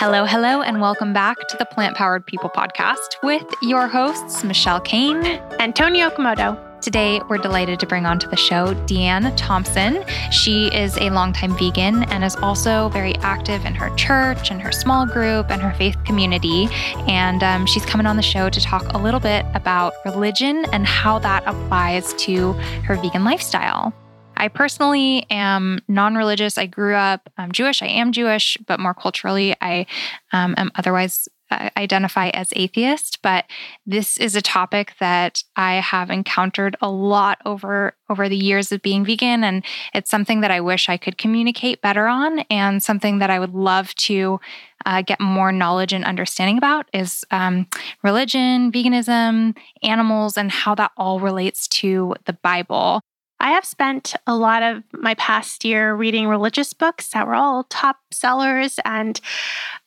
Hello, hello, and welcome back to the Plant Powered People podcast with your hosts, Michelle Kane and Tony Okamoto. Today, we're delighted to bring onto the show Deanne Thompson. She is a longtime vegan and is also very active in her church and her small group and her faith community. And um, she's coming on the show to talk a little bit about religion and how that applies to her vegan lifestyle. I personally am non religious. I grew up um, Jewish. I am Jewish, but more culturally, I um, am otherwise uh, identify as atheist but this is a topic that i have encountered a lot over over the years of being vegan and it's something that i wish i could communicate better on and something that i would love to uh, get more knowledge and understanding about is um, religion veganism animals and how that all relates to the bible I have spent a lot of my past year reading religious books that were all top sellers and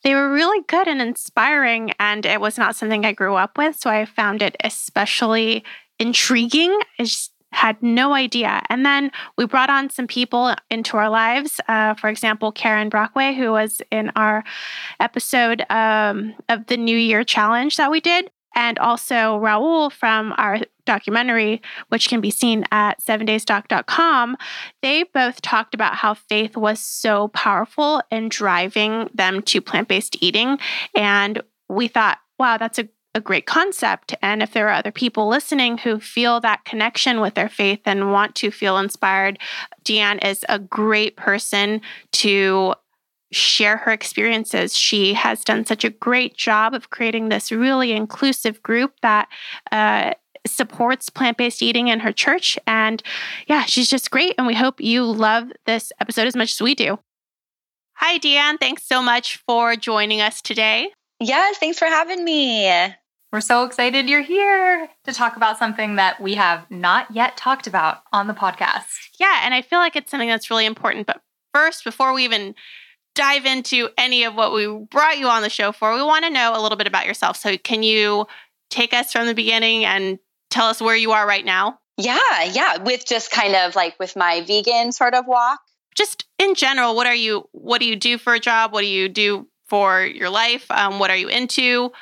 they were really good and inspiring. And it was not something I grew up with. So I found it especially intriguing. I just had no idea. And then we brought on some people into our lives. Uh, for example, Karen Brockway, who was in our episode um, of the New Year Challenge that we did and also Raul from our documentary, which can be seen at sevendaysdoc.com, they both talked about how faith was so powerful in driving them to plant based eating. And we thought, wow, that's a a great concept. And if there are other people listening who feel that connection with their faith and want to feel inspired, Deanne is a great person to share her experiences. She has done such a great job of creating this really inclusive group that uh, supports plant based eating in her church. And yeah, she's just great. And we hope you love this episode as much as we do. Hi, Deanne. Thanks so much for joining us today. Yes, thanks for having me. We're so excited you're here to talk about something that we have not yet talked about on the podcast. Yeah, and I feel like it's something that's really important. But first, before we even dive into any of what we brought you on the show for, we want to know a little bit about yourself. So, can you take us from the beginning and tell us where you are right now? Yeah, yeah, with just kind of like with my vegan sort of walk. Just in general, what are you? What do you do for a job? What do you do for your life? Um, what are you into?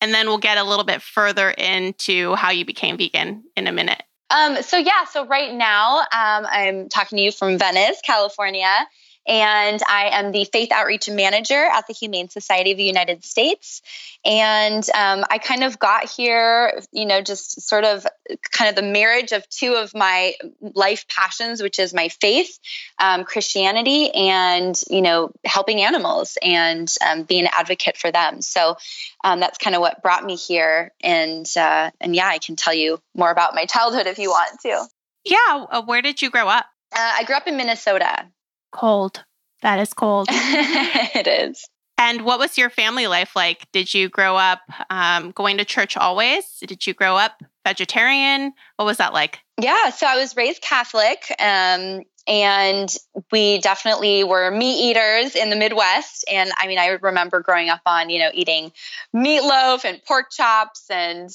And then we'll get a little bit further into how you became vegan in a minute. Um, so yeah, so right now um, I'm talking to you from Venice, California, and I am the faith outreach manager at the Humane Society of the United States. And um, I kind of got here, you know, just sort of kind of the marriage of two of my life passions, which is my faith, um, Christianity, and, you know, helping animals and um, being an advocate for them. So um, that's kind of what brought me here. And, uh, and yeah, I can tell you more about my childhood if you want to. Yeah. Uh, where did you grow up? Uh, I grew up in Minnesota. Cold. That is cold. it is. And what was your family life like? Did you grow up um, going to church always? Did you grow up vegetarian? What was that like? Yeah, so I was raised Catholic. Um, and we definitely were meat eaters in the Midwest. And I mean, I remember growing up on, you know, eating meatloaf and pork chops and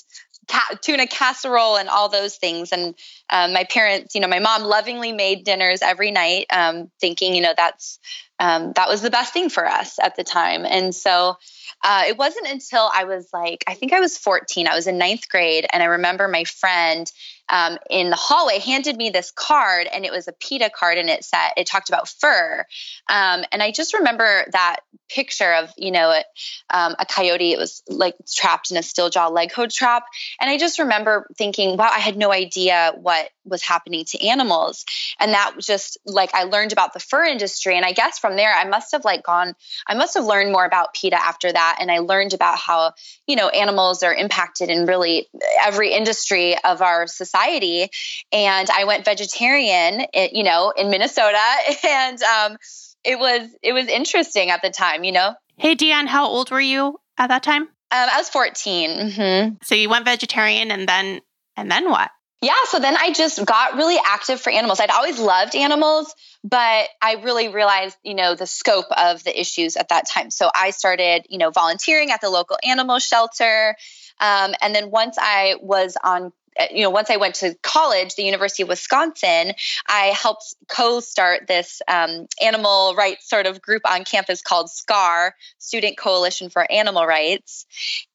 ca- tuna casserole and all those things. And um, my parents, you know, my mom lovingly made dinners every night, um, thinking, you know, that's um, that was the best thing for us at the time. And so uh, it wasn't until I was like, I think I was 14, I was in ninth grade, and I remember my friend um, in the hallway handed me this card and it was a PETA card and it said, it talked about fur. Um, and I just remember that picture of, you know, it, um, a coyote, it was like trapped in a steel jaw leg hold trap. And I just remember thinking, wow, I had no idea what was happening to animals. And that just like, I learned about the fur industry. And I guess from there, I must have like gone, I must have learned more about PETA after that. And I learned about how, you know, animals are impacted in really every industry of our society society. And I went vegetarian, you know, in Minnesota, and um, it was it was interesting at the time, you know. Hey, Deanne, how old were you at that time? Um, I was 14. Mm-hmm. So you went vegetarian, and then and then what? Yeah, so then I just got really active for animals. I'd always loved animals, but I really realized, you know, the scope of the issues at that time. So I started, you know, volunteering at the local animal shelter. Um, and then once I was on you know, once I went to college, the University of Wisconsin, I helped co start this um, animal rights sort of group on campus called SCAR, Student Coalition for Animal Rights.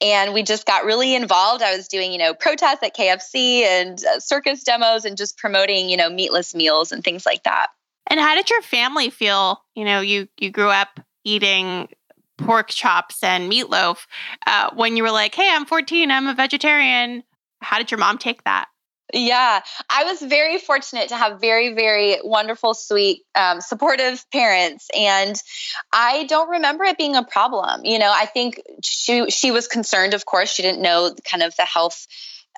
And we just got really involved. I was doing, you know, protests at KFC and uh, circus demos and just promoting, you know, meatless meals and things like that. And how did your family feel? You know, you you grew up eating pork chops and meatloaf uh, when you were like, "Hey, I'm 14, I'm a vegetarian." How did your mom take that? Yeah, I was very fortunate to have very, very wonderful, sweet, um, supportive parents, and I don't remember it being a problem. You know, I think she she was concerned. Of course, she didn't know kind of the health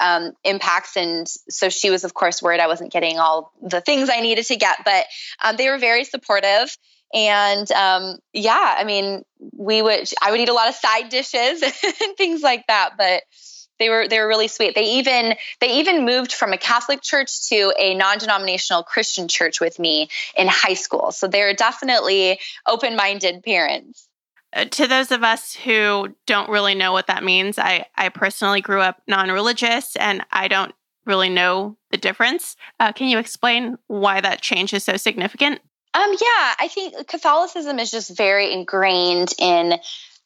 um, impacts. And so she was, of course, worried I wasn't getting all the things I needed to get, but um, they were very supportive. And um, yeah, I mean, we would, I would eat a lot of side dishes and things like that, but they were they were really sweet. They even they even moved from a Catholic church to a non-denominational Christian church with me in high school. So they're definitely open-minded parents. Uh, to those of us who don't really know what that means, I, I personally grew up non religious and I don't really know the difference. Uh, can you explain why that change is so significant? Um, yeah, I think Catholicism is just very ingrained in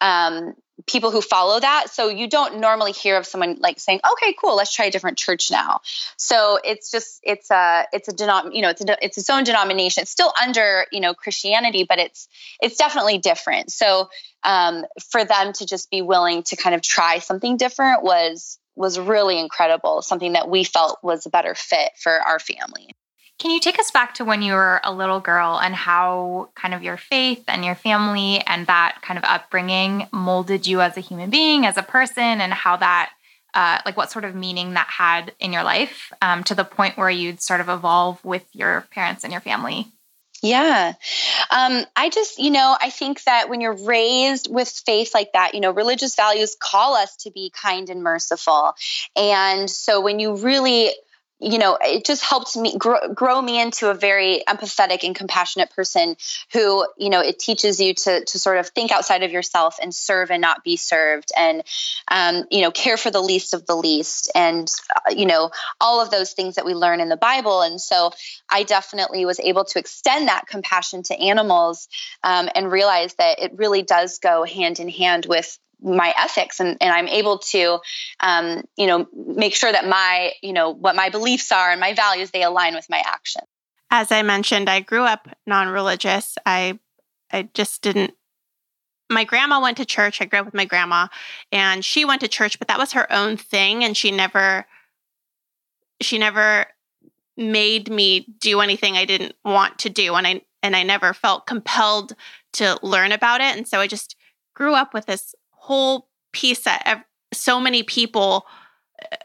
um, people who follow that. So you don't normally hear of someone like saying, "Okay, cool, let's try a different church now." So it's just it's a it's a denom you know it's a, it's its own denomination. It's still under you know Christianity, but it's it's definitely different. So um, for them to just be willing to kind of try something different was was really incredible. Something that we felt was a better fit for our family. Can you take us back to when you were a little girl and how kind of your faith and your family and that kind of upbringing molded you as a human being, as a person, and how that, uh, like, what sort of meaning that had in your life um, to the point where you'd sort of evolve with your parents and your family? Yeah. Um, I just, you know, I think that when you're raised with faith like that, you know, religious values call us to be kind and merciful. And so when you really you know, it just helped me grow, grow, me into a very empathetic and compassionate person who, you know, it teaches you to, to sort of think outside of yourself and serve and not be served and, um, you know, care for the least of the least and, uh, you know, all of those things that we learn in the Bible. And so I definitely was able to extend that compassion to animals um, and realize that it really does go hand in hand with my ethics and, and i'm able to um, you know make sure that my you know what my beliefs are and my values they align with my action as i mentioned i grew up non-religious. I i just didn't my grandma went to church. I grew up with my grandma and she went to church but that was her own thing and she never she never made me do anything i didn't want to do and i and i never felt compelled to learn about it. And so i just grew up with this whole piece that so many people uh,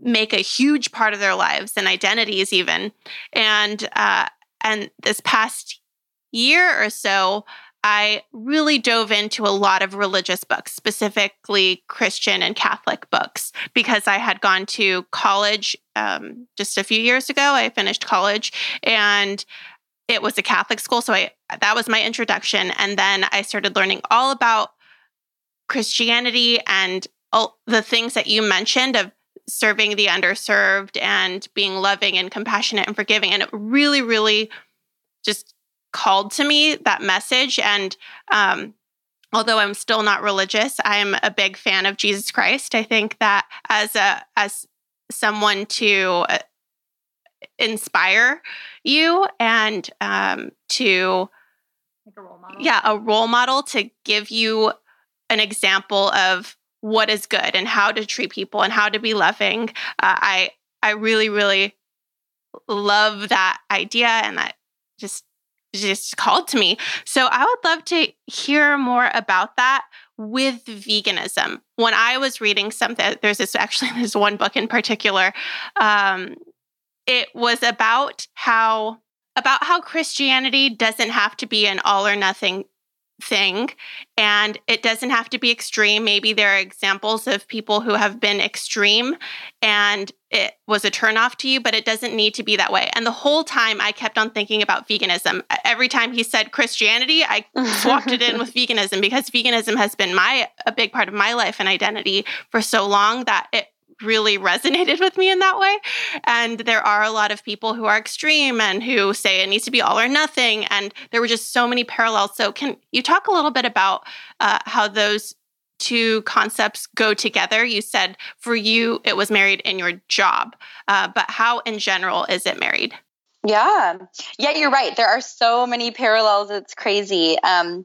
make a huge part of their lives and identities even. And uh, and this past year or so i really dove into a lot of religious books specifically christian and catholic books because i had gone to college um, just a few years ago. I finished college and it was a catholic school so i that was my introduction. And then i started learning all about Christianity and all the things that you mentioned of serving the underserved and being loving and compassionate and forgiving. And it really, really just called to me that message. And um, although I'm still not religious, I'm a big fan of Jesus Christ. I think that as a as someone to uh, inspire you and um, to like a yeah a role model to give you an example of what is good and how to treat people and how to be loving. Uh, I I really really love that idea and that just just called to me. So I would love to hear more about that with veganism. When I was reading something, there's this actually there's one book in particular. Um, it was about how about how Christianity doesn't have to be an all or nothing thing and it doesn't have to be extreme. Maybe there are examples of people who have been extreme and it was a turnoff to you but it doesn't need to be that way. And the whole time i kept on thinking about veganism. Every time he said christianity i swapped it in with veganism because veganism has been my a big part of my life and identity for so long that it really resonated with me in that way. And there are a lot of people who are extreme and who say it needs to be all or nothing. And there were just so many parallels. So, can you talk a little bit about uh, how those two concepts go together? You said for you, it was married in your job, uh, but how in general is it married? Yeah. Yeah, you're right. There are so many parallels. It's crazy. Um,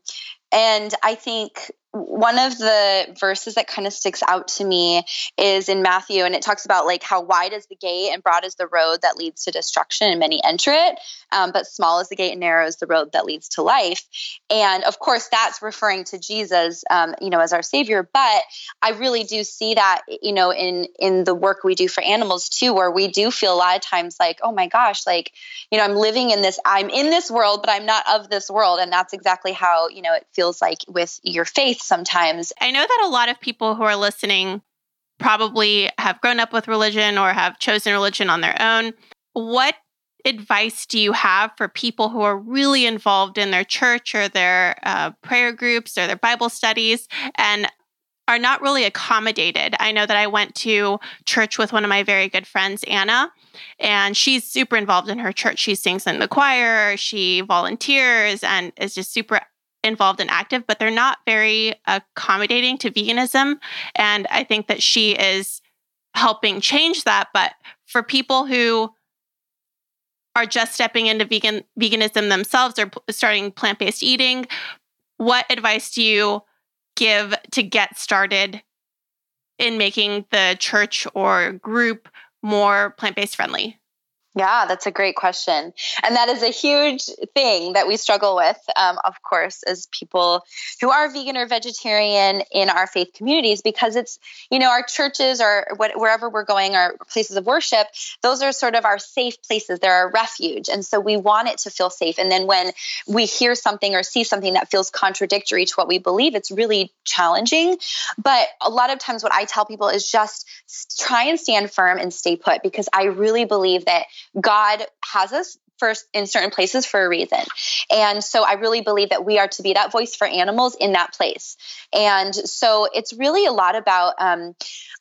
and I think one of the verses that kind of sticks out to me is in Matthew, and it talks about like how wide is the gate and broad is the road that leads to destruction, and many enter it. Um, but small is the gate and narrow is the road that leads to life. And of course, that's referring to Jesus, um, you know, as our Savior. But I really do see that, you know, in in the work we do for animals too, where we do feel a lot of times like, oh my gosh, like, you know, I'm living in this, I'm in this world, but I'm not of this world, and that's exactly how you know it feels like with your faith sometimes. I know that a lot of people who are listening probably have grown up with religion or have chosen religion on their own. What advice do you have for people who are really involved in their church or their uh, prayer groups or their Bible studies and are not really accommodated? I know that I went to church with one of my very good friends, Anna, and she's super involved in her church. She sings in the choir, she volunteers, and is just super involved and active, but they're not very accommodating to veganism. And I think that she is helping change that. But for people who are just stepping into vegan veganism themselves or starting plant-based eating, what advice do you give to get started in making the church or group more plant-based friendly? Yeah, that's a great question. And that is a huge thing that we struggle with, um, of course, as people who are vegan or vegetarian in our faith communities, because it's, you know, our churches or what, wherever we're going, our places of worship, those are sort of our safe places. They're our refuge. And so we want it to feel safe. And then when we hear something or see something that feels contradictory to what we believe, it's really challenging. But a lot of times, what I tell people is just try and stand firm and stay put, because I really believe that God has us first in certain places for a reason. And so I really believe that we are to be that voice for animals in that place. And so it's really a lot about um,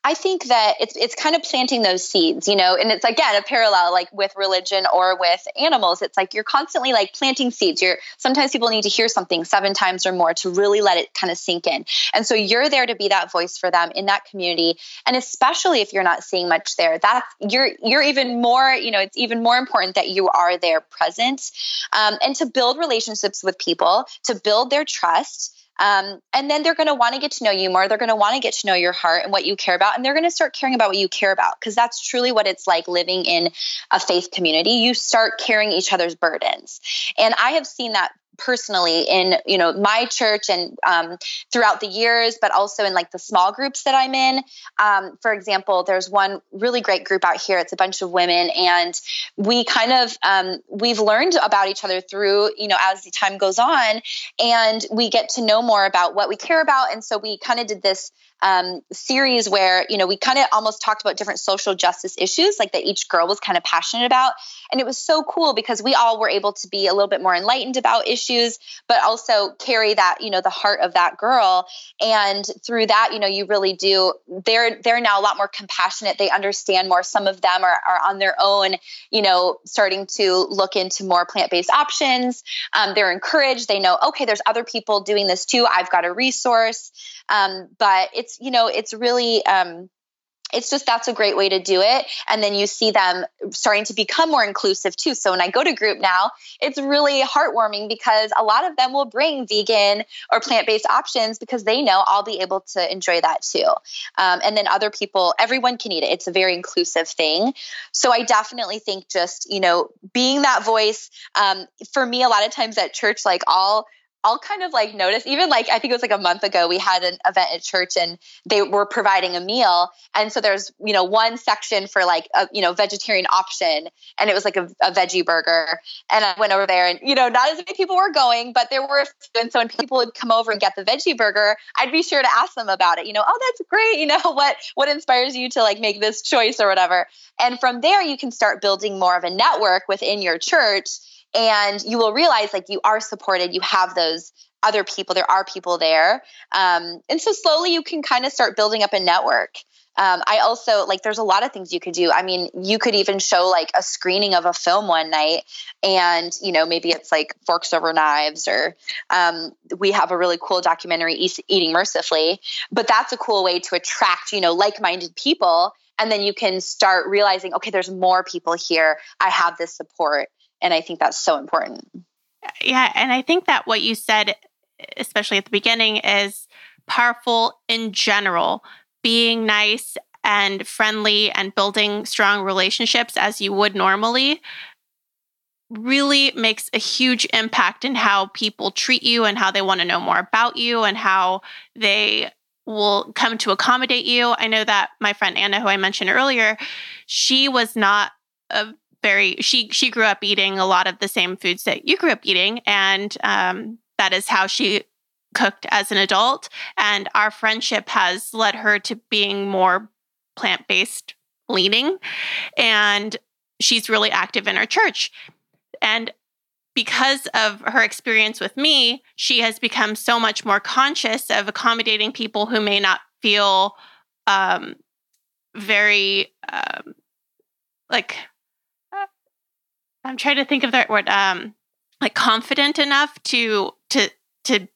I think that it's it's kind of planting those seeds, you know, and it's again a parallel like with religion or with animals. It's like you're constantly like planting seeds. You're sometimes people need to hear something seven times or more to really let it kind of sink in. And so you're there to be that voice for them in that community. And especially if you're not seeing much there, that's you're you're even more, you know, it's even more important that you are there present um, and to build relationships with people, to build their trust um, and then they're going to want to get to know you more. They're going to want to get to know your heart and what you care about. And they're going to start caring about what you care about because that's truly what it's like living in a faith community. You start carrying each other's burdens. And I have seen that personally in you know my church and um, throughout the years but also in like the small groups that i'm in. Um, for example there's one really great group out here. It's a bunch of women and we kind of um, we've learned about each other through you know as the time goes on and we get to know more about what we care about and so we kind of did this um, series where you know we kind of almost talked about different social justice issues like that each girl was kind of passionate about. And it was so cool because we all were able to be a little bit more enlightened about issues but also carry that you know the heart of that girl. And through that you know you really do they're they're now a lot more compassionate. They understand more. Some of them are, are on their own you know starting to look into more plant-based options. Um, they're encouraged. They know okay there's other people doing this too. I've got a resource um, but it's, you know, it's really, um, it's just that's a great way to do it. And then you see them starting to become more inclusive too. So when i go to group now it's really heartwarming because a lot of them will bring vegan or plant-based options because they know i'll be able to enjoy that too. Um, and then other people everyone can eat it. It's a very inclusive thing. So i definitely think just you know being that voice um, for me a lot of times at church like all I'll kind of like notice, even like I think it was like a month ago, we had an event at church and they were providing a meal. And so there's, you know, one section for like a, you know, vegetarian option. And it was like a, a veggie burger. And I went over there and, you know, not as many people were going, but there were. And so when people would come over and get the veggie burger, I'd be sure to ask them about it. You know, oh, that's great. You know, what, what inspires you to like make this choice or whatever. And from there, you can start building more of a network within your church and you will realize like you are supported you have those other people there are people there um, and so slowly you can kind of start building up a network um, I also like there's a lot of things you could do. I mean, you could even show like a screening of a film one night, and you know maybe it's like forks over knives, or um, we have a really cool documentary, Eating Mercifully. But that's a cool way to attract you know like-minded people, and then you can start realizing, okay, there's more people here. I have this support, and I think that's so important. Yeah, and I think that what you said, especially at the beginning, is powerful in general being nice and friendly and building strong relationships as you would normally really makes a huge impact in how people treat you and how they want to know more about you and how they will come to accommodate you. I know that my friend Anna who I mentioned earlier, she was not a very she she grew up eating a lot of the same foods that you grew up eating and um, that is how she cooked as an adult. And our friendship has led her to being more plant based leaning. And she's really active in our church. And because of her experience with me, she has become so much more conscious of accommodating people who may not feel um, very um, like I'm trying to think of right word um, like confident enough to to to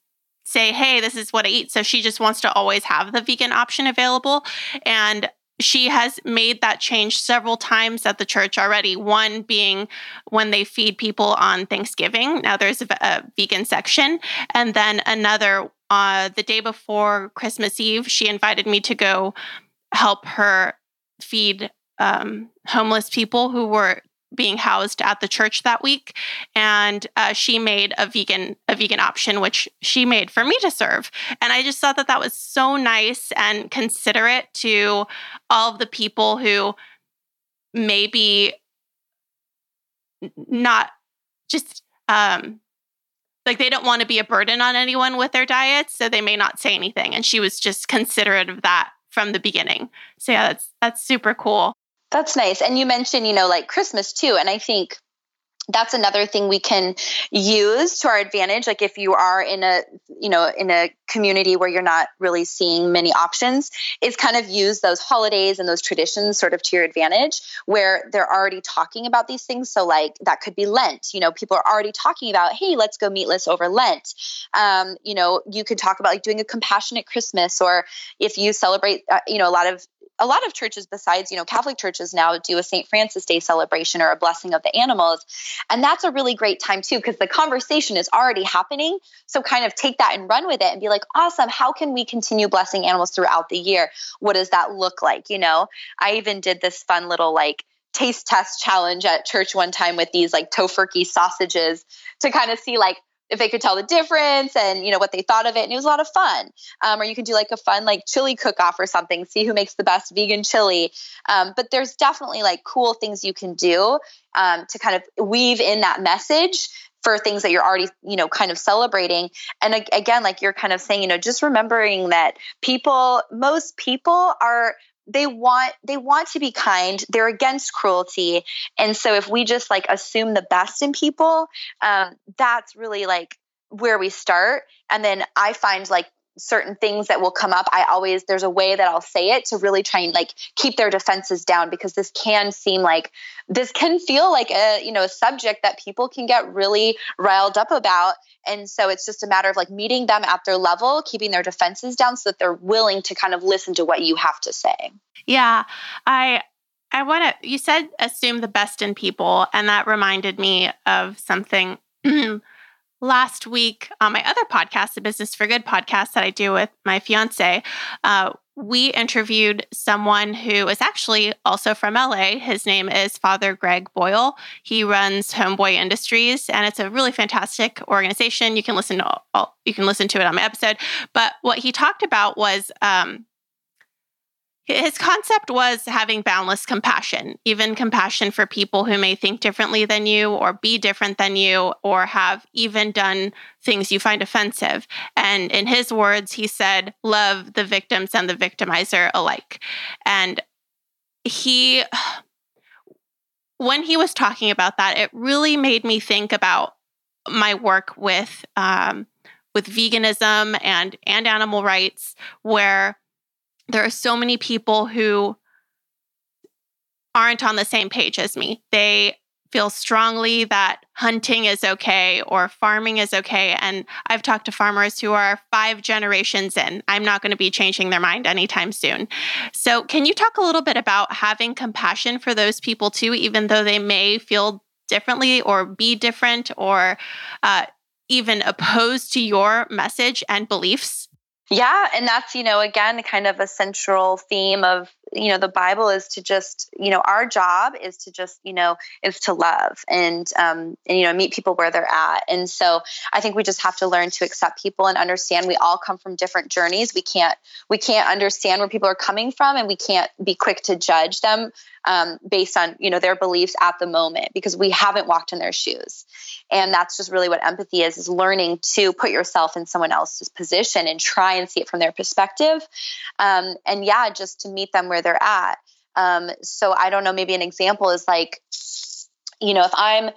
say, hey, this is what I eat. So she just wants to always have the vegan option available. And she has made that change several times at the church already. One being when they feed people on Thanksgiving. Now there's a, a vegan section. And then another, uh, the day before Christmas Eve, she invited me to go help her feed um, homeless people who were being housed at the church that week and uh, she made a vegan a vegan option which she made for me to serve. And i just thought that that was so nice and considerate to all of the people who maybe not just um like they don't want to be a burden on anyone with their diets so they may not say anything. And she was just considerate of that from the beginning. So yeah that's that's super cool that's nice. And you mentioned, you know, like Christmas too. And I think that's another thing we can use to our advantage like if you are in a you know in a community where you're not really seeing many options is kind of use those holidays and those traditions sort of to your advantage where they're already talking about these things so like that could be lent you know people are already talking about hey let's go meatless over lent um, you know you could talk about like doing a compassionate christmas or if you celebrate uh, you know a lot of a lot of churches besides you know catholic churches now do a st francis day celebration or a blessing of the animals. And that's a really great time too because the conversation is already happening. So kind of take that and run with it and be like awesome how can we continue blessing animals throughout the year? What does that look like? You know? I even did this fun little like taste test challenge at church one time with these like tofurky sausages to kind of see like if they could tell the difference and you know what they thought of it and it was a lot of fun. Um, or you can do like a fun like chili cook off or something see who makes the best vegan chili. Um, but there's definitely like cool things you can do um, to kind of weave in that message for things that you're already you know kind of celebrating. And again like you're kind of saying you know just remembering that people most people are they want they want to be kind. They're against cruelty. And so if we just like assume the best in people um, that's really like where we start. And then i find like certain things that will come up i always there's a way that i'll say it to really try and like keep their defenses down because this can seem like this can feel like a you know a subject that people can get really riled up about. And so it's just a matter of like meeting them at their level keeping their defenses down so that they're willing to kind of listen to what you have to say. Yeah. I i want to you said assume the best in people and that reminded me of something last week on my other podcast, the Business for Good podcast that I do with my fiance, uh, we interviewed someone who is actually also from LA. His name is Father Greg Boyle. He runs Homeboy Industries, and it's a really fantastic organization. You can listen to all, you can listen to it on my episode. But what he talked about was um, his concept was having boundless compassion, even compassion for people who may think differently than you or be different than you or have even done things you find offensive. And in his words, he said, love the victims and the victimizer alike. And he when he was talking about that, it really made me think about my work with um, with veganism and and animal rights, where there are so many people who aren't on the same page as me. They feel strongly that hunting is okay or farming is okay. And I've talked to farmers who are five generations in. I'm not going to be changing their mind anytime soon. So, can you talk a little bit about having compassion for those people too, even though they may feel differently or be different or uh, even opposed to your message and beliefs? Yeah, and that's, you know, again, kind of a central theme of, you know, the Bible is to just, you know, our job is to just, you know, is to love and, um, and, you know, meet people where they're at. And so I think we just have to learn to accept people and understand we all come from different journeys. We can't, we can't understand where people are coming from and we can't be quick to judge them um, based on you know their beliefs at the moment because we haven't walked in their shoes and that's just really what empathy is is learning to put yourself in someone else's position and try and see it from their perspective um, and yeah just to meet them where they're at. Um, so i don't know maybe an example is like you know if i'm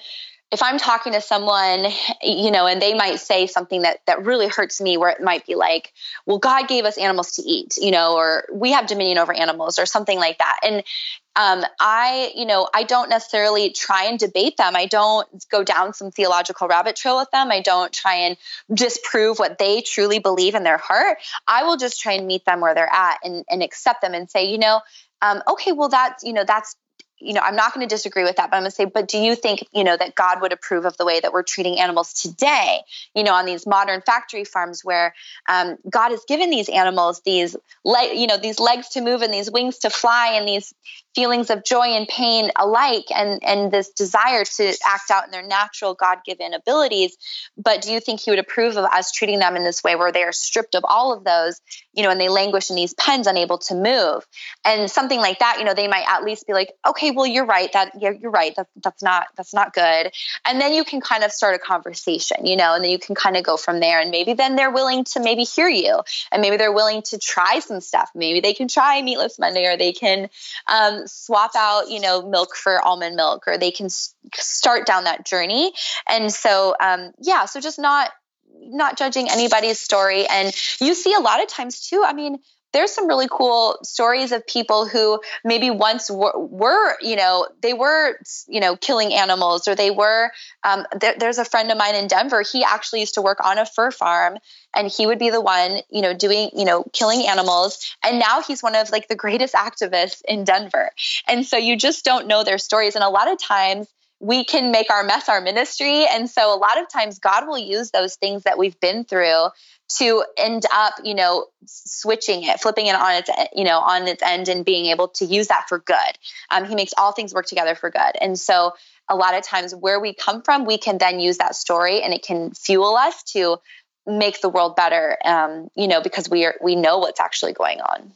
if I'm talking to someone, you know, and they might say something that that really hurts me, where it might be like, "Well, God gave us animals to eat," you know, or "We have dominion over animals," or something like that. And um, I, you know, I don't necessarily try and debate them. I don't go down some theological rabbit trail with them. I don't try and disprove what they truly believe in their heart. I will just try and meet them where they're at and, and accept them and say, you know, um, okay, well, that's, you know, that's you know, I'm not going to disagree with that, but I'm going to say, but do you think, you know, that God would approve of the way that we're treating animals today, you know, on these modern factory farms where um, God has given these animals these, le- you know, these legs to move and these wings to fly and these feelings of joy and pain alike and, and this desire to act out in their natural God given abilities. But do you think he would approve of us treating them in this way where they are stripped of all of those, you know, and they languish in these pens unable to move? And something like that, you know, they might at least be like, okay, well, you're right. That you're, you're right. That that's not that's not good. And then you can kind of start a conversation, you know, and then you can kind of go from there. And maybe then they're willing to maybe hear you, and maybe they're willing to try some stuff. Maybe they can try Meatless Monday, or they can um, swap out, you know, milk for almond milk, or they can s- start down that journey. And so, um, yeah, so just not not judging anybody's story and you see a lot of times too i mean there's some really cool stories of people who maybe once were, were you know, they were, you know, killing animals or they were. Um, there, there's a friend of mine in Denver. He actually used to work on a fur farm, and he would be the one, you know, doing, you know, killing animals. And now he's one of like the greatest activists in Denver. And so you just don't know their stories, and a lot of times we can make our mess our ministry. And so a lot of times God will use those things that we've been through to end up, you know, switching it, flipping it on its, you know, on its end and being able to use that for good. Um, he makes all things work together for good. And so a lot of times where we come from, we can then use that story and it can fuel us to make the world better, um, you know, because we are, we know what's actually going on.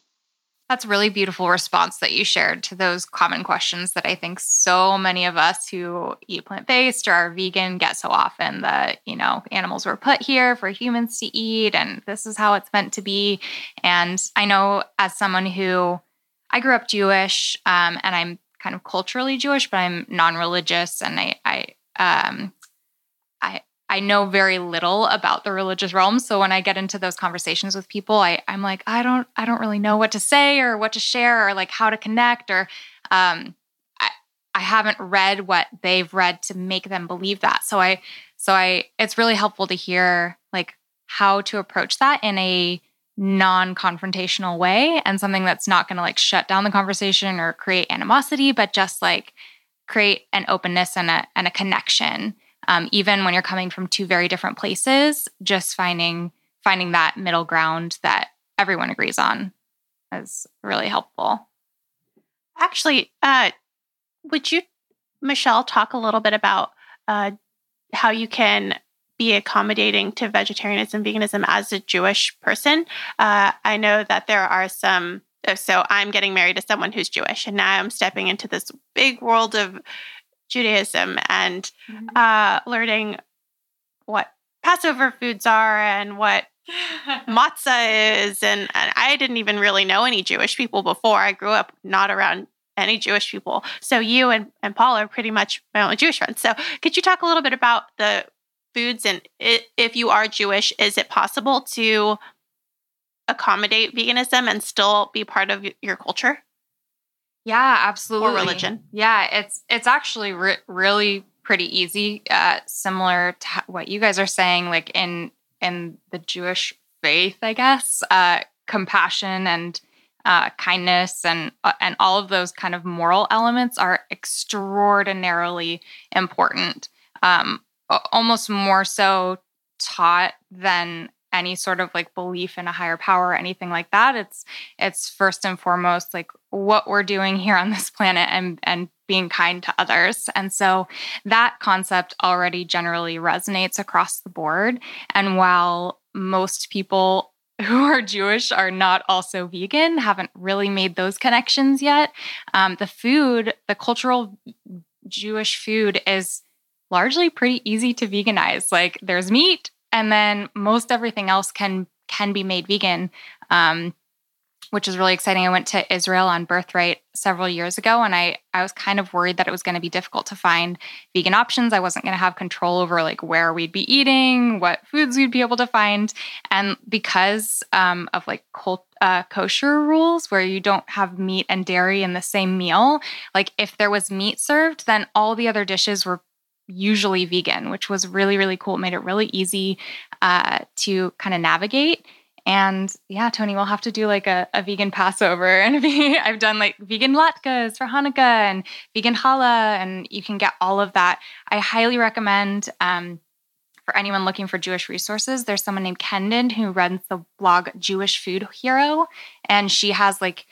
That's really beautiful response that you shared to those common questions that I think so many of us who eat plant based or are vegan get so often that, you know, animals were put here for humans to eat and this is how it's meant to be. And I know as someone who I grew up Jewish um, and I'm kind of culturally Jewish, but I'm non religious and I, I, um, I, I know very little about the religious realm. So when I get into those conversations with people, I, I'm like, I don't, I don't really know what to say or what to share or like how to connect or um, I, I haven't read what they've read to make them believe that. So I, so I, it's really helpful to hear like how to approach that in a non-confrontational way and something that's not going to like shut down the conversation or create animosity, but just like create an openness and a and a connection um, even when you're coming from two very different places just finding finding that middle ground that everyone agrees on is really helpful. Actually uh, would you michelle talk a little bit about uh, how you can be accommodating to vegetarianism veganism as a jewish person? Uh, i know that there are some so i'm getting married to someone who's jewish and now i'm stepping into this big world of Judaism and mm-hmm. uh, learning what Passover foods are and what matzah is. And, and, I didn't even really know any Jewish people before. I grew up not around any Jewish people. So you and, and Paul are pretty much my only Jewish friends. So could you talk a little bit about the foods and if you are Jewish, is it possible to accommodate veganism and still be part of your culture? Yeah, absolutely. Or religion. Yeah, it's it's actually re- really pretty easy. Uh, similar to what you guys are saying, like in in the Jewish faith, I guess. Uh, compassion and uh, kindness and uh, and all of those kind of moral elements are extraordinarily important. Um, almost more so taught than any sort of like belief in a higher power or anything like that it's it's first and foremost like what we're doing here on this planet and and being kind to others and so that concept already generally resonates across the board and while most people who are Jewish are not also vegan, haven't really made those connections yet. Um, the food, the cultural Jewish food is largely pretty easy to veganize. Like there's meat, and then most everything else can can be made vegan. Um, which is really exciting. I went to Israel on Birthright several years ago, and I I was kind of worried that it was going to be difficult to find vegan options. I wasn't going to have control over like where we'd be eating, what foods we'd be able to find, and because um, of like cult, uh, kosher rules where you don't have meat and dairy in the same meal, like if there was meat served, then all the other dishes were usually vegan, which was really really cool. It made it really easy uh, to kind of navigate. And yeah, Tony, we'll have to do like a, a vegan Passover. And I've done like vegan latkes for Hanukkah and vegan challah, and you can get all of that. I highly recommend um, for anyone looking for Jewish resources. There's someone named Kenden who runs the blog Jewish Food Hero, and she has like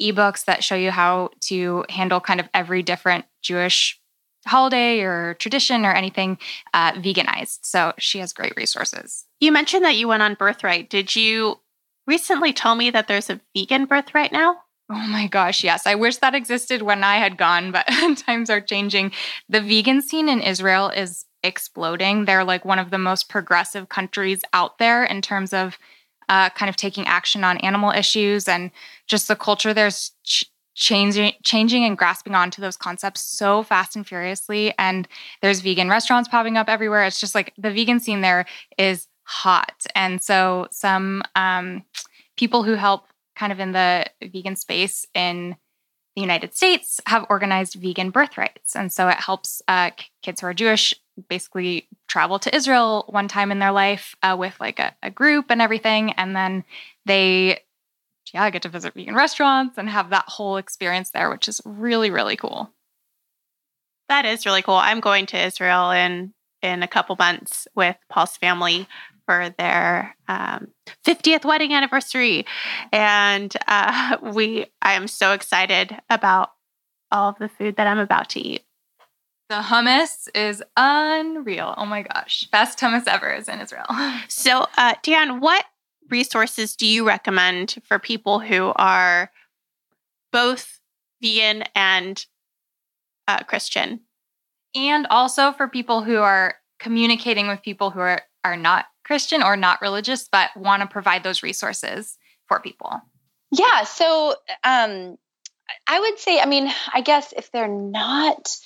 ebooks that show you how to handle kind of every different Jewish holiday or tradition or anything uh, veganized. So she has great resources. You mentioned that you went on Birthright. Did you recently tell me that there's a vegan Birthright now? Oh my gosh, yes. I wish that existed when I had gone, but times are changing. The vegan scene in Israel is exploding. They're like one of the most progressive countries out there in terms of uh, kind of taking action on animal issues and just the culture there's ch- changing changing and grasping onto those concepts so fast and furiously. And there's vegan restaurants popping up everywhere. It's just like the vegan scene there is hot. And so some um, people who help kind of in the vegan space in the united states have organized vegan birthrights. And so it helps uh, kids who are jewish basically travel to israel one time in their life uh, with like a, a group and everything. And then they yeah, I get to visit vegan restaurants and have that whole experience there, which is really, really cool. That is really cool. I'm going to Israel in in a couple months with Paul's family for their um, 50th wedding anniversary, and uh, we I am so excited about all of the food that I'm about to eat. The hummus is unreal. Oh my gosh, best hummus ever is in Israel. So, uh, Dan, what resources do you recommend for people who are both vegan and uh, Christian? And also for people who are communicating with people who are, are not Christian or not religious, but want to provide those resources for people. Yeah. So, um, I would say, I mean, I guess if they're not,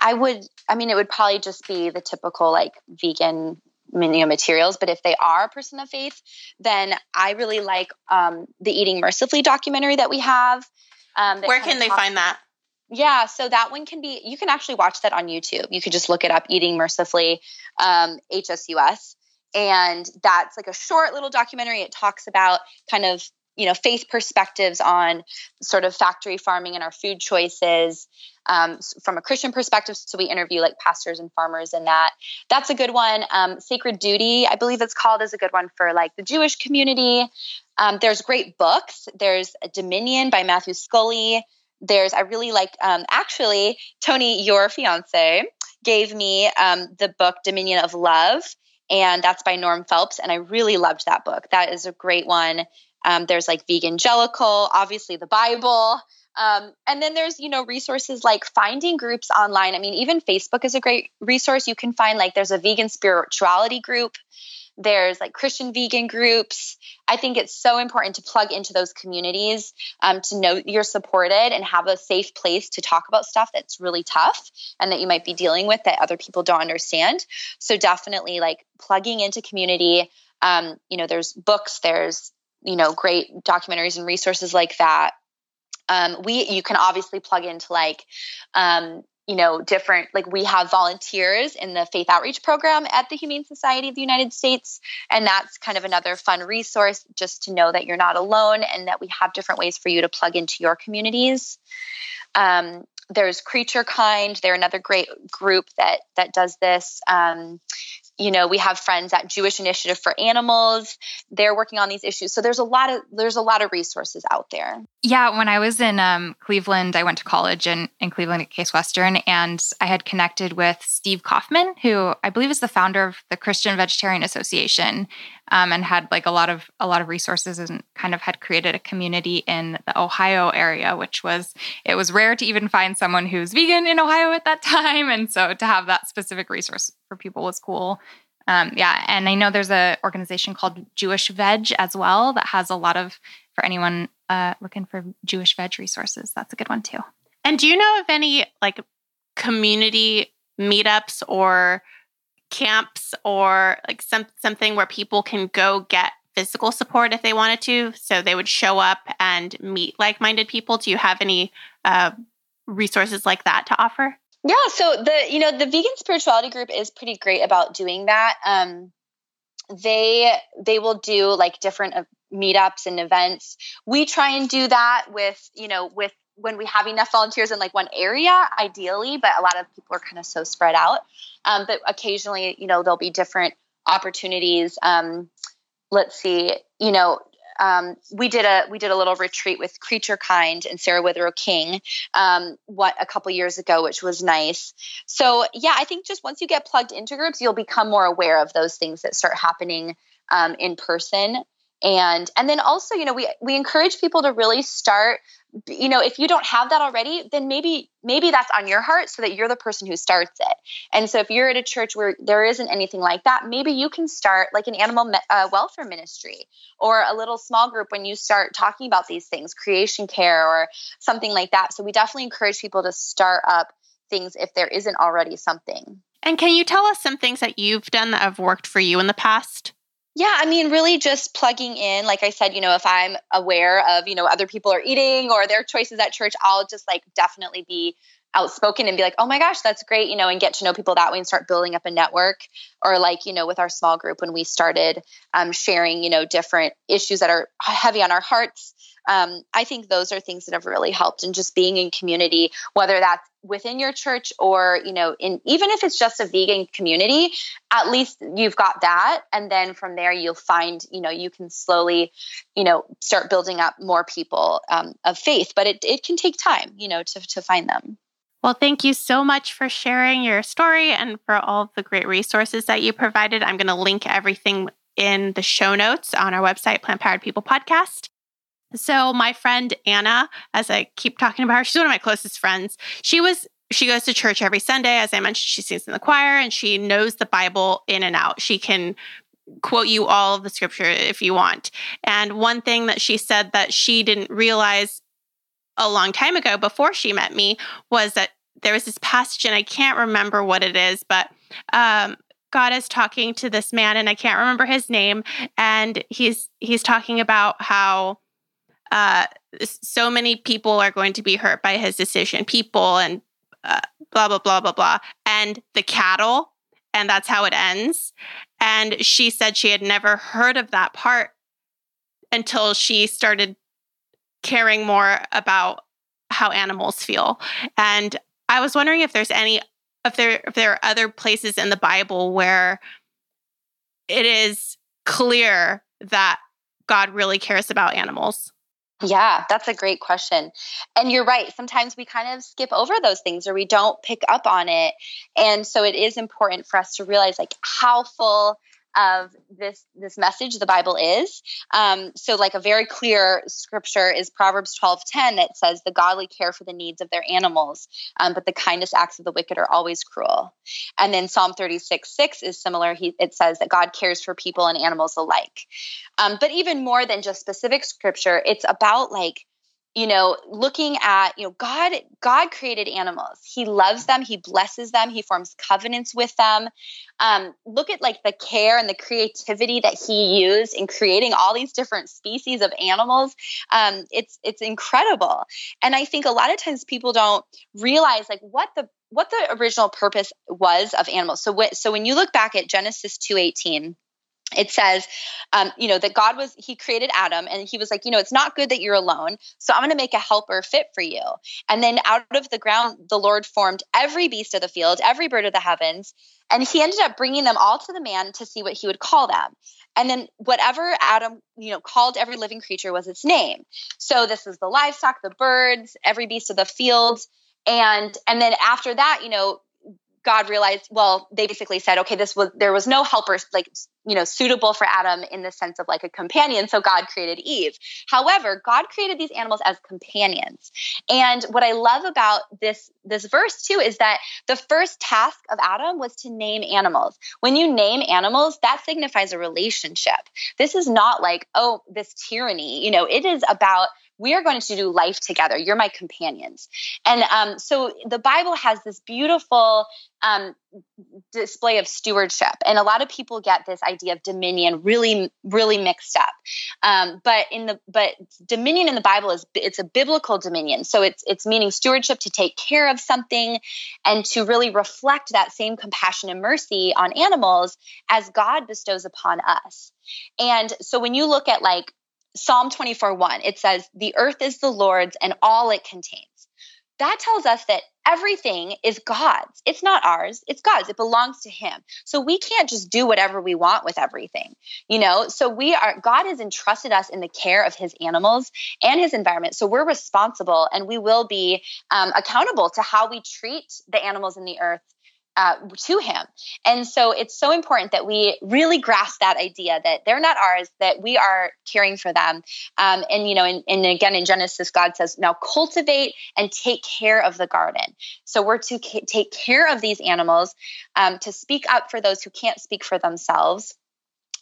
I would, I mean, it would probably just be the typical like vegan you know, materials. But if they are a person of faith, then I really like um, the Eating Mercifully documentary that we have. Um, Where can they find that? Yeah, so that one can be, you can actually watch that on YouTube. You could just look it up, Eating Mercifully, um, HSUS. And that's like a short little documentary. It talks about kind of you know faith perspectives on sort of factory farming and our food choices um, from a christian perspective so we interview like pastors and farmers in that that's a good one um, sacred duty i believe it's called is a good one for like the jewish community um, there's great books there's dominion by matthew scully there's i really like um, actually tony your fiance gave me um, the book dominion of love and that's by Norm Phelps. And I really loved that book. That is a great one. Um, there's like Vegan Vegangelical, obviously the Bible. Um, and then there's, you know, resources like finding groups online. I mean, even Facebook is a great resource. You can find like there's a vegan spirituality group There's like Christian vegan groups. I think it's so important to plug into those communities um, to know you're supported and have a safe place to talk about stuff that's really tough and that you might be dealing with that other people don't understand. So definitely like plugging into community. Um, you know, there's books, there's you know great documentaries and resources like that um, we you can obviously plug into like um, you know different like we have volunteers in the faith outreach program at the humane society of the united states and that's kind of another fun resource just to know that you're not alone and that we have different ways for you to plug into your communities. Um, there's creature kind they're another great group that that does this um, you know we have friends at jewish initiative for animals. They're working on these issues. So there's a lot of there's a lot of resources out there. Yeah when i was in um, cleveland i went to college in, in cleveland at case western and i had connected with steve kaufman who i believe is the founder of the christian vegetarian association um, and had like a lot of a lot of resources and kind of had created a community in the ohio area which was it was rare to even find someone who's vegan in ohio at that time. And so to have that specific resource for people was cool. Um, yeah, and I know there's a organization called Jewish Veg as well that has a lot of for anyone uh, looking for Jewish veg resources. That's a good one too. And do you know of any like community meetups or camps or like some something where people can go get physical support if they wanted to? So they would show up and meet like-minded people. Do you have any uh, resources like that to offer? Yeah, so the you know the vegan spirituality group is pretty great about doing that. Um, they they will do like different uh, meetups and events. We try and do that with you know with when we have enough volunteers in like one area, ideally, but a lot of people are kind of so spread out. Um, but occasionally, you know, there'll be different opportunities. Um, let's see, you know, um, we did a we did a little retreat with Creature Kind and Sarah Withrow King um, what a couple years ago, which was nice. So yeah, I think just once you get plugged into groups, you'll become more aware of those things that start happening um, in person and and then also you know we we encourage people to really start you know if you don't have that already then maybe maybe that's on your heart so that you're the person who starts it. And so if you're at a church where there isn't anything like that maybe you can start like an animal me- uh, welfare ministry or a little small group when you start talking about these things creation care or something like that. So we definitely encourage people to start up things if there isn't already something. And can you tell us some things that you've done that have worked for you in the past yeah, I mean, really just plugging in. Like I said, you know, if I'm aware of, you know, other people are eating or their choices at church, I'll just like definitely be outspoken and be like, oh my gosh, that's great, you know, and get to know people that way and start building up a network. Or like, you know, with our small group when we started um, sharing, you know, different issues that are heavy on our hearts um, I think those are things that have really helped and just being in community, whether that's within your church or you know in even if it's just a vegan community at least you've got that and then from there you'll find you know you can slowly you know start building up more people um, of faith but it, it can take time you know to, to find them well, thank you so much for sharing your story and for all the great resources that you provided. I'm going to link everything in the show notes on our website, Plant Powered People Podcast. So my friend Anna, as I keep talking about her, she's one of my closest friends. She was she goes to church every Sunday. As I mentioned, she sings in the choir and she knows the Bible in and out. She can quote you all of the scripture if you want. And one thing that she said that she didn't realize a long time ago before she met me was that there was this passage, and I can't remember what it is, but um, God is talking to this man, and I can't remember his name, and he's he's talking about how uh, so many people are going to be hurt by his decision, people and uh, blah, blah, blah, blah, blah. And the cattle, and that's how it ends. And she said she had never heard of that part until she started caring more about how animals feel. And I was wondering if there's any if there if there are other places in the Bible where it is clear that God really cares about animals. Yeah, that's a great question. And you're right. Sometimes we kind of skip over those things or we don't pick up on it. And so it is important for us to realize like how full of this this message the bible is. Um, so like a very clear scripture is proverbs 12 10 that says the godly care for the needs of their animals um, but the kindest acts of the wicked are always cruel. And then psalm 36 6 is similar. He, it says that god cares for people and animals alike. Um, but even more than just specific scripture it's about like you know looking at you know god god created animals. He loves them. He blesses them. He forms covenants with them. Um, look at like the care and the creativity that he used in creating all these different species of animals. Um, it's it's incredible. And i think a lot of times people don't realize like what the what the original purpose was of animals. So so when you look back at genesis 218 it says, um, you know, that God was, he created Adam and he was like, you know, it's not good that you're alone. So I'm going to make a helper fit for you. And then out of the ground, the Lord formed every beast of the field, every bird of the heavens. And he ended up bringing them all to the man to see what he would call them. And then whatever Adam, you know, called every living creature was its name. So this is the livestock, the birds, every beast of the field. And and then after that, you know, God realized, well, they basically said, okay, this was there was no helper like you know suitable for Adam in the sense of like a companion, so God created Eve. However, God created these animals as companions. And what I love about this this verse too is that the first task of Adam was to name animals. When you name animals, that signifies a relationship. This is not like, oh, this tyranny, you know, it is about we are going to do life together. You're my companions. And um, so the Bible has this beautiful um, display of stewardship. And a lot of people get this idea of dominion really, really mixed up. Um, but in the but dominion in the Bible is it's a biblical dominion. So it's it's meaning stewardship to take care of something and to really reflect that same compassion and mercy on animals as God bestows upon us. And so when you look at like Psalm 24 1, it says, The earth is the Lord's and all it contains. That tells us that everything is God's. It's not ours, it's God's. It belongs to Him. So we can't just do whatever we want with everything, you know? So we are, God has entrusted us in the care of His animals and His environment. So we're responsible and we will be um, accountable to how we treat the animals in the earth uh, to him. And so it's so important that we really grasp that idea that they're not ours, that we are caring for them. Um, and, you know, and, and, again, in Genesis, God says, now cultivate and take care of the garden. So we're to ca- take care of these animals, um, to speak up for those who can't speak for themselves.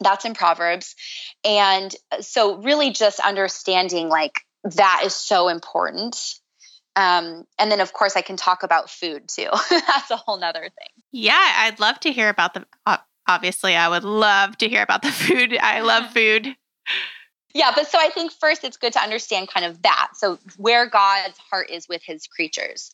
That's in Proverbs. And so, really, just understanding like that is so important um, and then, of course, I can talk about food too. That's a whole nother thing. Yeah, I'd love to hear about the. Obviously, I would love to hear about the food. I love food. Yeah, but so I think first it's good to understand kind of that. So where God's heart is with his creatures.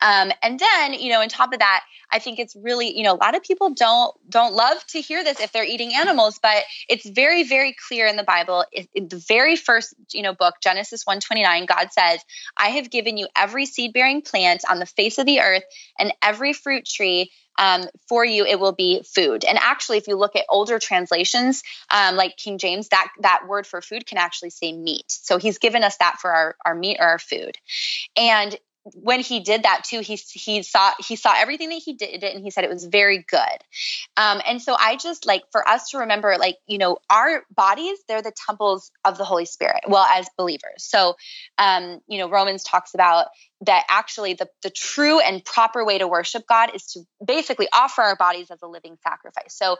Um, and then, you know, on top of that, I think it's really, you know, a lot of people don't don't love to hear this if they're eating animals, but it's very, very clear in the Bible. In the very first, you know, book, Genesis 129, God says, I have given you every seed-bearing plant on the face of the earth and every fruit tree um, for you it will be food. And actually if you look at older translations um, like king james that that word for food can actually say meat. So he's given us that for our, our meat or our food. And when he did that too, he he saw he saw everything that he did and he said it was very good. Um, and so I just like for us to remember, like you know, our bodies they're the temples of the Holy Spirit. Well, as believers, so um, you know, Romans talks about that actually the, the true and proper way to worship God is to basically offer our bodies as a living sacrifice. So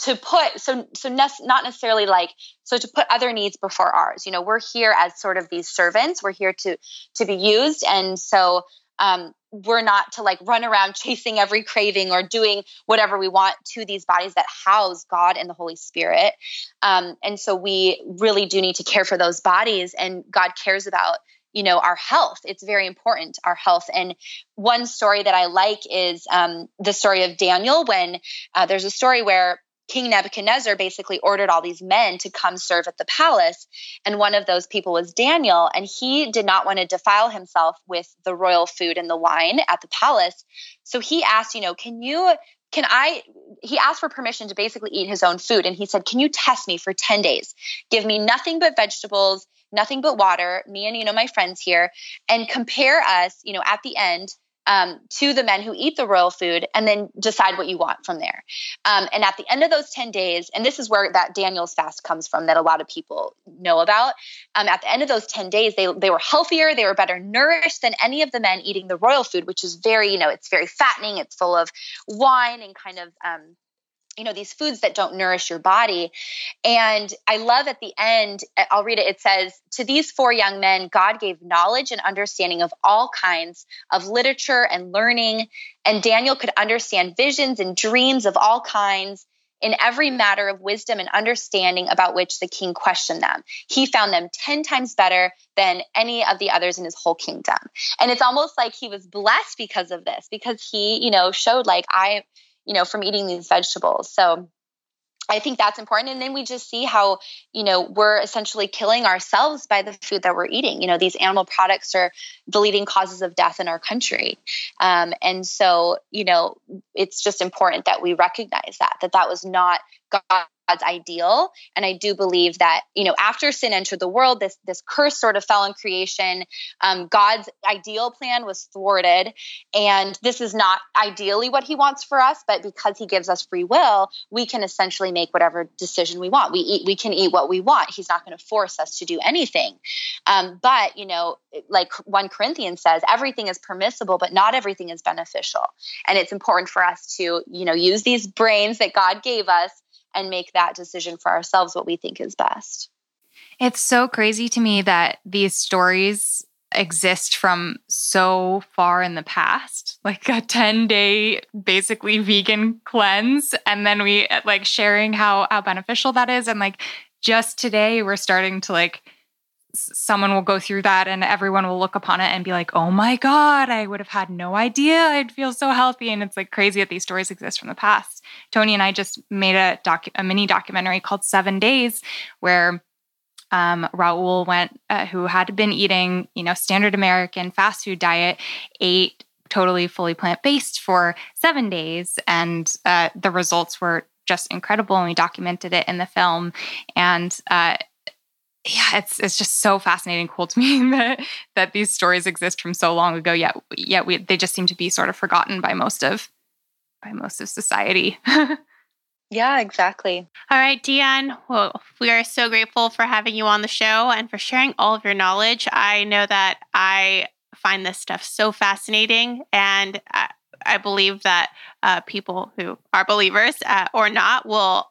to put so so ne- not necessarily like so to put other needs before ours. You know, we're here as sort of these servants. We're here to to be used, and so um, we're not to like run around chasing every craving or doing whatever we want to these bodies that house God and the Holy Spirit. Um, and so we really do need to care for those bodies, and God cares about you know our health it's very important our health and one story that i like is um, the story of daniel when uh, there's a story where king nebuchadnezzar basically ordered all these men to come serve at the palace and one of those people was daniel and he did not want to defile himself with the royal food and the wine at the palace so he asked you know can you can I? He asked for permission to basically eat his own food. And he said, Can you test me for 10 days? Give me nothing but vegetables nothing but water, me and, you know, my friends here, and compare us, you know, at the end um, to the men who eat the royal food and then decide what you want from there. Um, and at the end of those 10 days, and this is where that Daniel's fast comes from that a lot of people know about. Um, at the end of those 10 days, they, they were healthier, they were better nourished than any of the men eating the royal food, which is very, you know, it's very fattening, it's full of wine and kind of um, you know these foods that don't nourish your body and i love at the end eh, i'll read it it says to these four young men god gave knowledge and understanding of all kinds of literature and learning and daniel could understand visions and dreams of all kinds in every matter of wisdom and understanding about which the king questioned them. He found them 10 times better than any of the others in his whole kingdom. And it's almost like he was blessed because of this, because he, you know, showed like, I, you know, from eating these vegetables. So I think that's important. And then we just see how, you know, we're essentially killing ourselves by the food that we're eating. You know, these animal products are the leading causes of death in our country. Um, and so, you know, it's just important that we recognize that, that that was not God's ideal. And I do believe that, you know, after sin entered the world, this this curse sort of fell on creation. Um, God's ideal plan was thwarted. And this is not ideally what he wants for us, but because he gives us free will, we can essentially make whatever decision we want. We eat, we can eat what we want. He's not going to force us to do anything. Um, but, you know, like 1 Corinthians says, everything is permissible, but not everything is beneficial. And it's important for us to, you know, use these brains that God gave us and make that decision for ourselves what we think is best. It's so crazy to me that these stories exist from so far in the past, like a 10 day basically vegan cleanse. And then we like sharing how, how beneficial that is. And like just today, we're starting to like, someone will go through that and everyone will look upon it and be like, oh my God, I would have had no idea I'd feel so healthy. And it's like crazy that these stories exist from the past. Tony and I just made a doc, a mini documentary called Seven Days, where um, Raul went, uh, who had been eating, you know, standard American fast food diet, ate totally fully plant based for seven days, and uh, the results were just incredible. And we documented it in the film, and uh, yeah, it's it's just so fascinating, cool to me that that these stories exist from so long ago. Yet, yet we they just seem to be sort of forgotten by most of by most of society. yeah, exactly. All right, Deanne. Well, we are so grateful for having you on the show and for sharing all of your knowledge. I know that I find this stuff so fascinating, and I, I believe that uh, people who are believers uh, or not will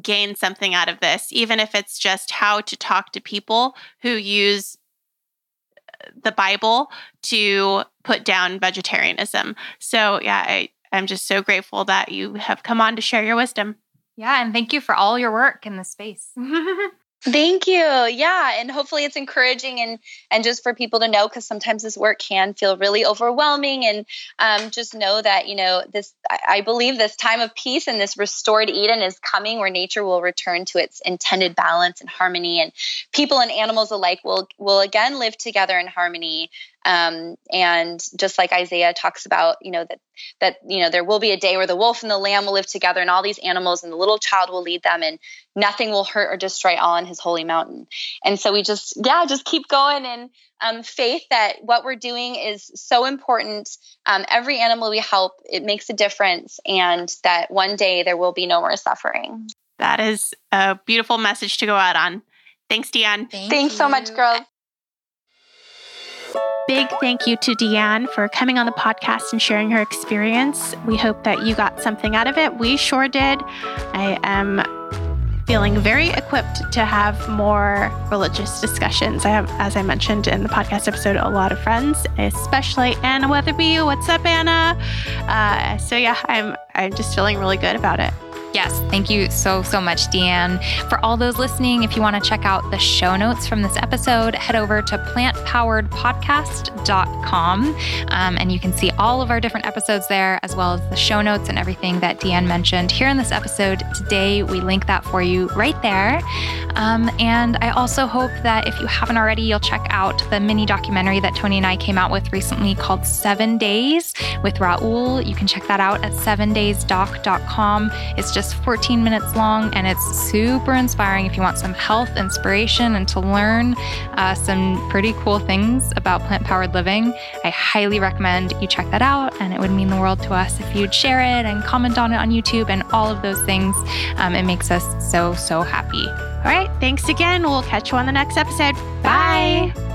gain something out of this, even if it's just how to talk to people who use uh, the Bible to put down vegetarianism. So, yeah, I, I'm just so grateful that you have come on to share your wisdom. Yeah, and thank you for all your work in this space. Thank you. Yeah, and hopefully it's encouraging and and just for people to know because sometimes this work can feel really overwhelming and um, just know that you know this. I, believe this time of peace and this restored Eden is coming, where nature will return to its intended balance and harmony, and people and animals alike will will again live together in harmony. Um, and just like Isaiah talks about, you know that that you know there will be a day where the wolf and the lamb will live together, and all these animals and the little child will lead them, and nothing will hurt or destroy all on His holy mountain. And so we just yeah, just keep going and um, faith that what we're doing is so important. Um, every animal we help, it makes a difference, and that one day there will be no more suffering. That is a beautiful message to go out on. Thanks, Deanne. Thank Thanks you. so much, girls. Big thank you to Deanne for coming on the podcast and sharing her experience. We hope that you got something out of it. We sure did. I am feeling very equipped to have more religious discussions. I have, as I mentioned in the podcast episode, a lot of friends, especially Anna Weatherby. What's up, Anna? Uh, so yeah, I'm I'm just feeling really good about it. Yes, thank you so, so much, Deanne. For all those listening, if you want to check out the show notes from this episode, head over to plantpoweredpodcast.com um, and you can see all of our different episodes there, as well as the show notes and everything that Deanne mentioned here in this episode. Today, we link that for you right there. Um, and I also hope that if you haven't already, you'll check out the mini documentary that Tony and I came out with recently called Seven Days with Raul. You can check that out at sevendaysdoc.com. It's just just 14 minutes long, and it's super inspiring if you want some health inspiration and to learn uh, some pretty cool things about plant powered living. I highly recommend you check that out, and it would mean the world to us if you'd share it and comment on it on YouTube and all of those things. Um, it makes us so, so happy. All right. Thanks again. We'll catch you on the next episode. Bye. Bye.